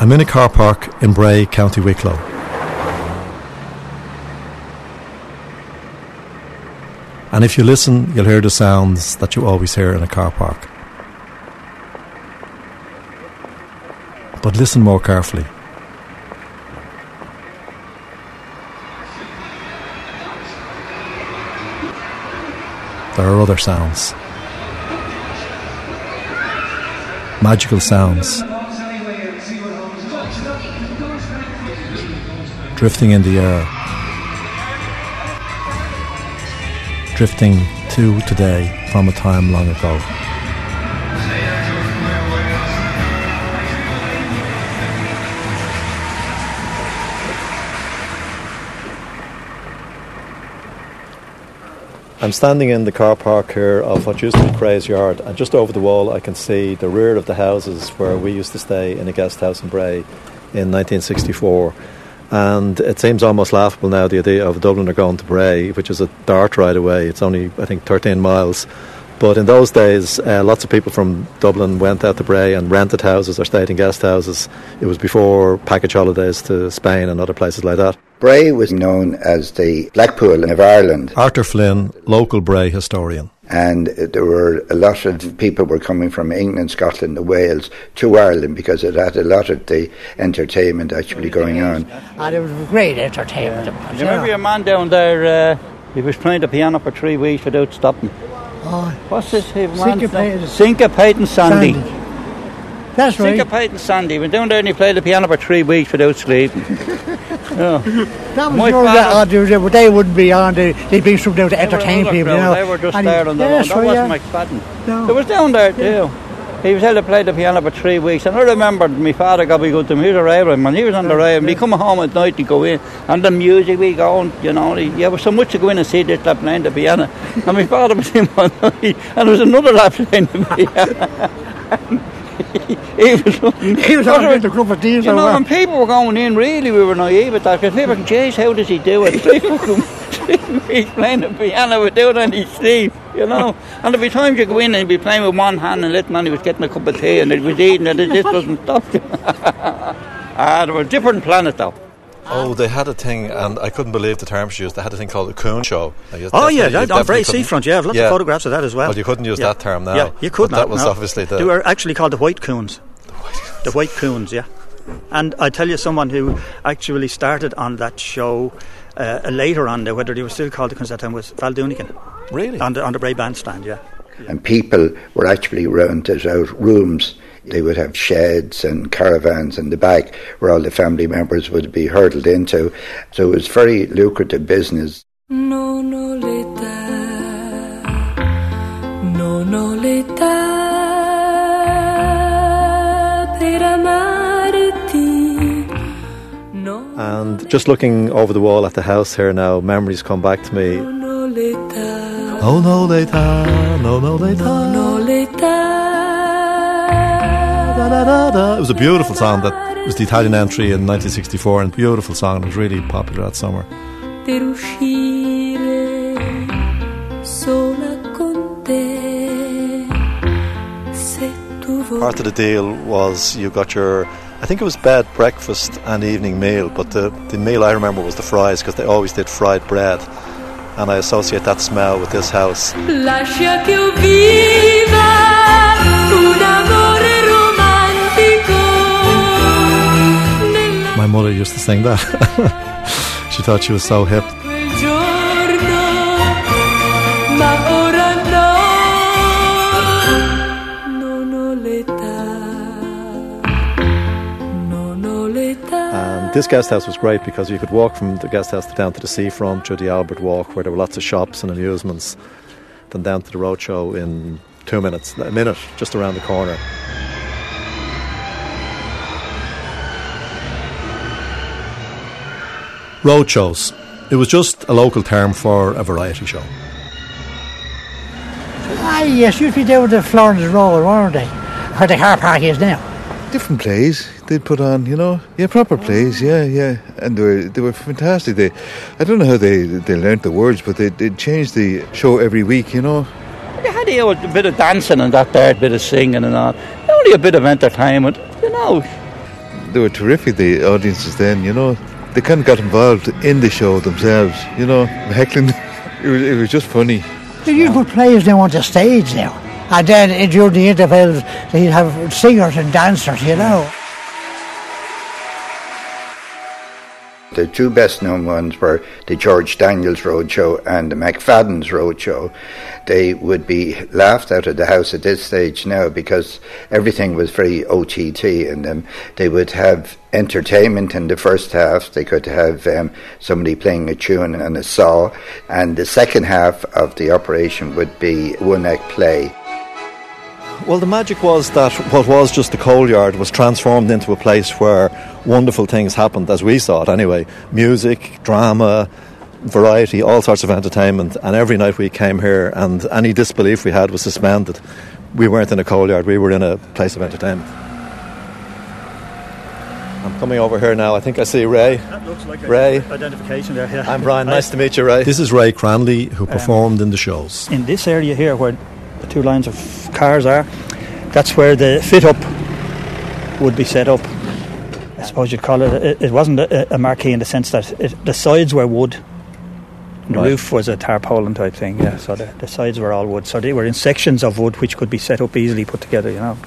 I'm in a car park in Bray, County Wicklow. And if you listen, you'll hear the sounds that you always hear in a car park. But listen more carefully. There are other sounds. Magical sounds. Drifting in the air. Drifting to today from a time long ago. I'm standing in the car park here of what used to be Cray's Yard, and just over the wall I can see the rear of the houses where we used to stay in a guest house in Bray in 1964. And it seems almost laughable now the idea of Dubliner going to Bray, which is a dart ride away. It's only, I think, 13 miles. But in those days, uh, lots of people from Dublin went out to Bray and rented houses or stayed in guest houses. It was before package holidays to Spain and other places like that. Bray was known as the Blackpool of Ireland. Arthur Flynn, local Bray historian. And there were a lot of people were coming from England, Scotland, and Wales to Ireland because it had a lot of the entertainment actually going on. And it was great entertainment. Yeah. You remember your man down there? Uh, he was playing the piano for three weeks without stopping. Oh, What's this? name? Syncopated. Syncopated Sandy. Sandy. That's right. Syncopated Sandy. He went down there and he played the piano for three weeks without sleeping. yeah. Oh. That was My father- that, oh, they, they wouldn't be on. They, they'd be something out to entertain people, you know. They were just And there he- on the yeah, road. That right, wasn't yeah. McFadden. No. It was down there too. He was able to play the piano for three weeks, and I remember my father got me good to him. He was a railway man. He was on the rail, and we come home at night to go in, and the music we go on, you know. He, there was so much to go in and see this lad playing the piano, and my father was in one night, and there was another lad playing the piano. he was, He was on with the group of teams you know, and people were going in, really, we were naive at that, because people jeez, how does he do it? Fucking, three weeks playing the piano without any sleep, you know. And there'd be times you go in and he'd be playing with one hand and little man, he was getting a cup of tea and he was eating and it just doesn't stop. ah, they were a different planet, though. Oh, they had a thing, and I couldn't believe the term she used. They had a thing called a coon show. Now, Oh yeah, on Bray Seafront. Yeah, I've lots Yeah. of photographs of that as well. Well, you couldn't use Yeah. that term now. Yeah, you could not. That was no. obviously the. They were actually called the White Coons. The White Coons, yeah. And I tell you, someone who actually started on that show uh, later on, whether they were still called the Coons at that time, was Val Doonican really? on the on the Bray Bandstand. Yeah. And people were actually rented out rooms. They would have sheds and caravans in the back where all the family members would be hurdled into. So it was very lucrative business. Non ho l'età, non ho l'età per amarti. Non and just looking over the wall at the house here now, memories come back to me. Ho l'età, Oh no, later, no, no, later. non ho Da, l'età. da, da. It was a beautiful song. That was the Italian entry in 1964, and beautiful song. It was really popular that summer. per uscire sola con te. Se tu. Part of the deal was you got your, I think it was bed, breakfast, and evening meal. But the, the meal I remember was the fries because they always did fried bread, and I associate that smell with this house. Lascia che io viva un amore romantico. My mother used to sing that. she thought she was so hip. This guest house was great because you could walk from the guest house down to the seafront through the Albert Walk, where there were lots of shops and amusements, then down to the roadshow in two minutes, a minute, just around the corner. Roadshows. It was just a local term for a variety show. Ah, yes, used to be there with the Florence Road, weren't they? Where the car park is now. different plays they'd put on, you know. Yeah, proper plays, oh. yeah, yeah. And they were they were fantastic. They I don't know how they they learnt the words, but they they changed the show every week, you know. They had you know, a bit of dancing and that there, a bit of singing and all. Only a bit of entertainment, you know. they were terrific. The audiences then, you know, they kind of got involved in the show themselves. You know, heckling. It was, it was just funny. You put players now on the stage now. And then during the intervals, they'd have singers and dancers, you know. The two best known ones were the George Daniels Roadshow and the McFadden's Roadshow. They would be laughed out of the house at this stage now because everything was very OTT in them. They would have entertainment in the first half. They could have um, somebody playing a tune and a saw. And the second half of the operation would be one act play. Well, the magic was that what was just the coal yard was transformed into a place where wonderful things happened, as we saw it anyway. Music, drama, variety, all sorts of entertainment. And every night we came here, and any disbelief we had was suspended. We weren't in a coal yard, we were in a place of entertainment. I'm coming over here now. I think I see Ray. That looks like Ray. identification there. Yeah. I'm Brian. Nice to meet you, Ray. This is Ray Cranley, who um, performed in the shows. in this area here where the two lines of cars are, that's where the fit up would be set up. I suppose you'd call it. It, it wasn't a, a marquee in the sense that it, the sides were wood. The Right. roof was a tarpaulin type thing, yeah. So the, the sides were all wood. So they were in sections of wood which could be set up easily, put together, you know.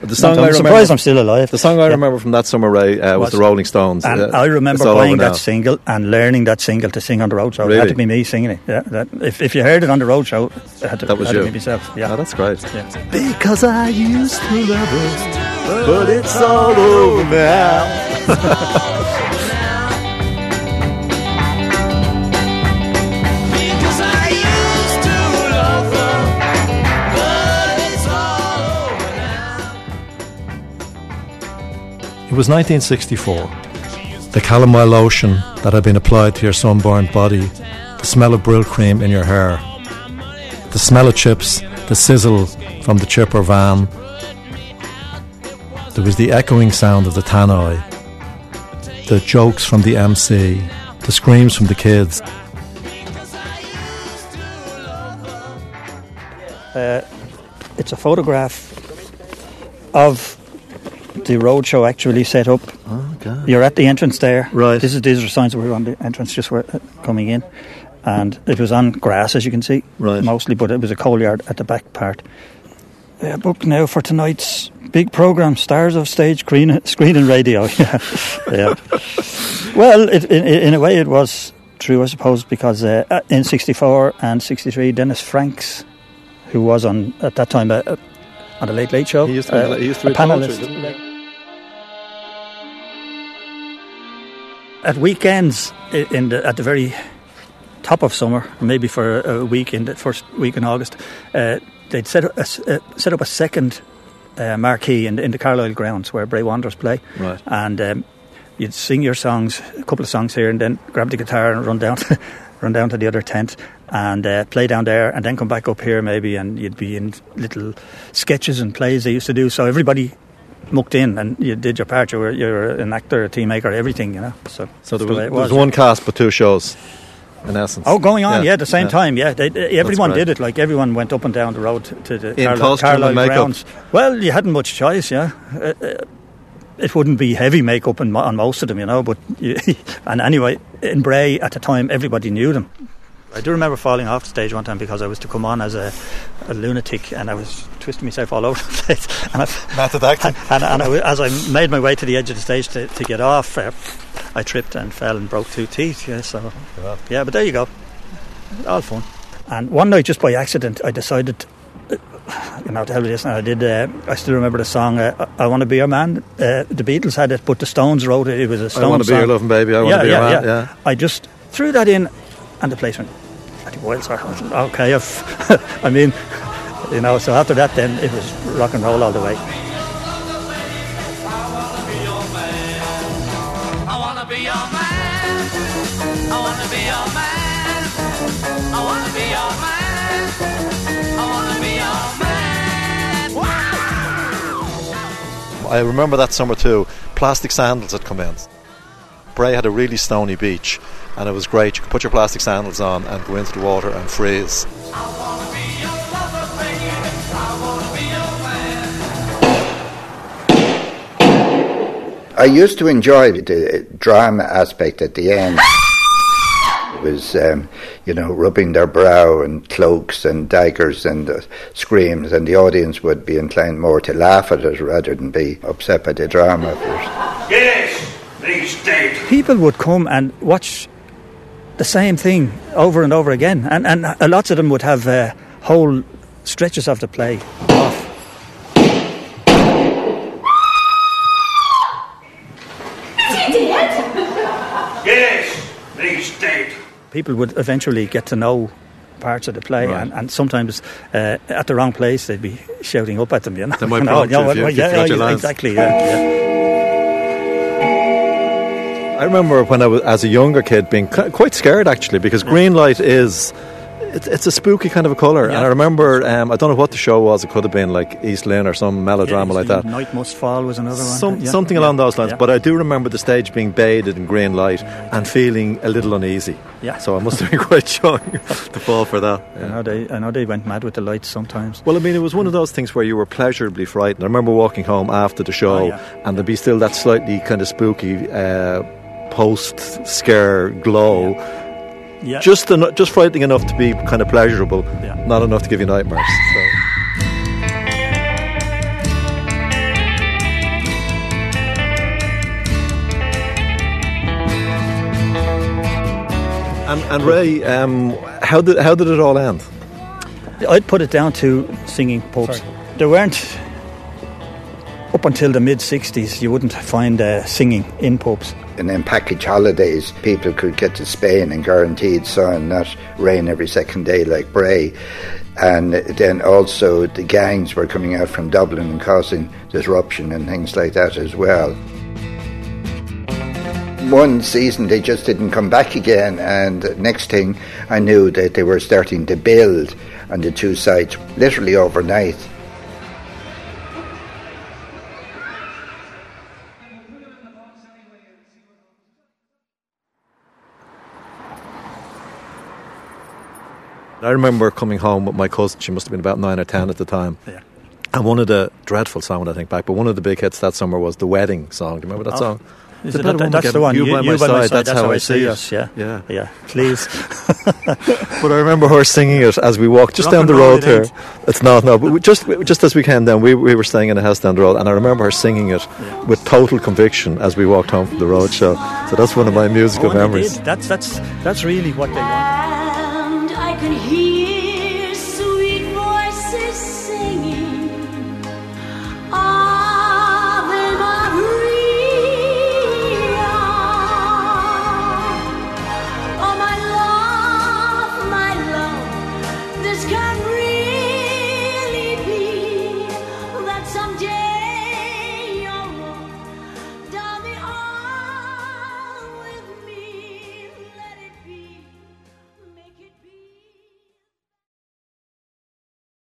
The song I'm I remember, surprised I'm still alive. the song I Yeah. remember from that summer, Ray, uh, was, Was- the Rolling Stones. And Uh, I remember it's all buying that single and learning that single to sing on the road show. It had to be me singing it. Yeah, that, if, if you heard it on the road show, it had to, That was had you. to be myself. Yeah. Oh, that's great. Yeah. Because I used to love it, but it's all over now. was 1964. The calomel lotion that had been applied to your sunburned body, the smell of Brylcreem in your hair, the smell of chips, the sizzle from the chipper van. There was the echoing sound of the tannoy, the jokes from the MC, the screams from the kids. Uh, it's a photograph of the roadshow actually set up. Oh, God. You're at the entrance there. Right. This is these are signs were on the entrance just were uh, coming in, and it was on grass as you can see, Right. mostly, but it was a coal yard at the back part. Uh, book now for tonight's big program, Stars of Stage Screen, screen and Radio. yeah, yeah. Well, it, in, in a way, it was true, I suppose, because uh, uh, in '64 and '63, Dennis Franks, who was on at that time uh, uh, on the Late Late Show, He used to, uh, he used to a read poetry, panelist. At weekends in the, at the very top of summer, maybe for a, a week in the first week in August, uh, they'd set up uh, set up a second uh, marquee in the, in the Carlisle grounds where Bray Wanderers play, Right. and um, you'd sing your songs, a couple of songs here, and then grab the guitar and run down. To, Run down to the other tent and uh, play down there, and then come back up here maybe, and you'd be in little sketches and plays they used to do. So everybody mucked in, and you did your part. You were you were an actor, a team maker, everything, you know. So So there that's the was, there it was was. one cast but two shows, in essence. Oh, going on, yeah, at the same yeah. time, yeah. They, they- everyone did it. Like everyone went up and down the road to the In Carlisle, costume and Carlisle makeup? grounds. Well, you hadn't much choice, yeah. Uh, uh, it wouldn't be heavy makeup on, on most of them, you know. But you, and anyway, in Bray at the time, everybody knew them. I do remember falling off the stage one time because I was to come on as a, a lunatic and I was twisting myself all over the place. And, I, Method acting. and, and I, as I made my way to the edge of the stage to, to get off, uh, I tripped and fell and broke two teeth. Yeah, so yeah, but there you go, all fun. And one night, just by accident, I decided, uh, you know, to hell with this. And I did. Uh, I still remember the song uh, "I Want to Be Your Man." Uh, the Beatles had it, but the Stones wrote it. It was a Stones I want to be your loving baby. I want yeah, to be yeah, your man. yeah. Yeah. I just threw that in, and the place went. bloody wild. So I was, okay, if, I mean, you know. So after that, then it was rock and roll all the way. I wanna be your man. I wanna be your man. I wanna be your man. I wanna be your man. Wow! I remember that summer too. Plastic sandals had come in. Bray had a really stony beach, and it was great. You could put your plastic sandals on and go into the water and freeze. I used to enjoy the drama aspect at the end. It was, um, you know, rubbing their brow and cloaks and daggers and uh, screams, and the audience would be inclined more to laugh at it rather than be upset by the drama of it. Yes, he's dead. People would come and watch the same thing over and over again, and and uh, lots of them would have uh, whole stretches of the play off. Yes, he's dead. People would eventually get to know parts of the play, Right. and, and sometimes uh, at the wrong place they'd be shouting up at them. You know, They might You know, prompt you if you- well, if you yeah, yeah, exactly. Yeah, yeah. I remember when I was as a younger kid being quite scared actually because green light is it's, it's a spooky kind of a colour. And I remember um, I don't know what the show was. It could have been like East Lynne or some melodrama like that. Night Must Fall was another one. Some, Yeah, something yeah, along those lines. yeah. But I do remember the stage being bathed in green light and feeling a little uneasy. Yeah. So I must have been quite young to fall for that. I know they, I know they went mad with the lights sometimes. Well, I mean, it was one of those things where you were pleasurably frightened. I remember walking home after the show, Oh, yeah. and there'd be still that slightly kind of spooky uh, post scare glow. Yeah, Just eno- just frightening enough to be kind of pleasurable, Yeah. not enough to give you nightmares. So. And, and Ray, um, how did how did it all end? I'd put it down to singing pubs. There weren't up until the mid '60s. You wouldn't find uh, singing in pubs. And then package holidays, people could get to Spain and guaranteed sun, not rain every second day like Bray. And then also the gangs were coming out from Dublin and causing disruption and things like that as well. One season they just didn't come back again, and next thing I knew that they were starting to build on the two sites literally overnight. I remember coming home with my cousin. She must have been about nine or ten at the time. Yeah. And one of the dreadful sound I think back, but one of the big hits that summer was the wedding song. Do you remember that Oh. song? Is The it that- that's the one. You, by, my, side, That's, how, I see it. us. Yeah, Yeah. yeah. Please. But I remember her singing it as we walked just Rock down the road it here. ain't. It's not no, but we just just as we came down, we we were staying in a house down the road, and I remember her singing it with total conviction as we walked home from the road show. So that's one of my musical Oh, memories. That's that's that's really what they want.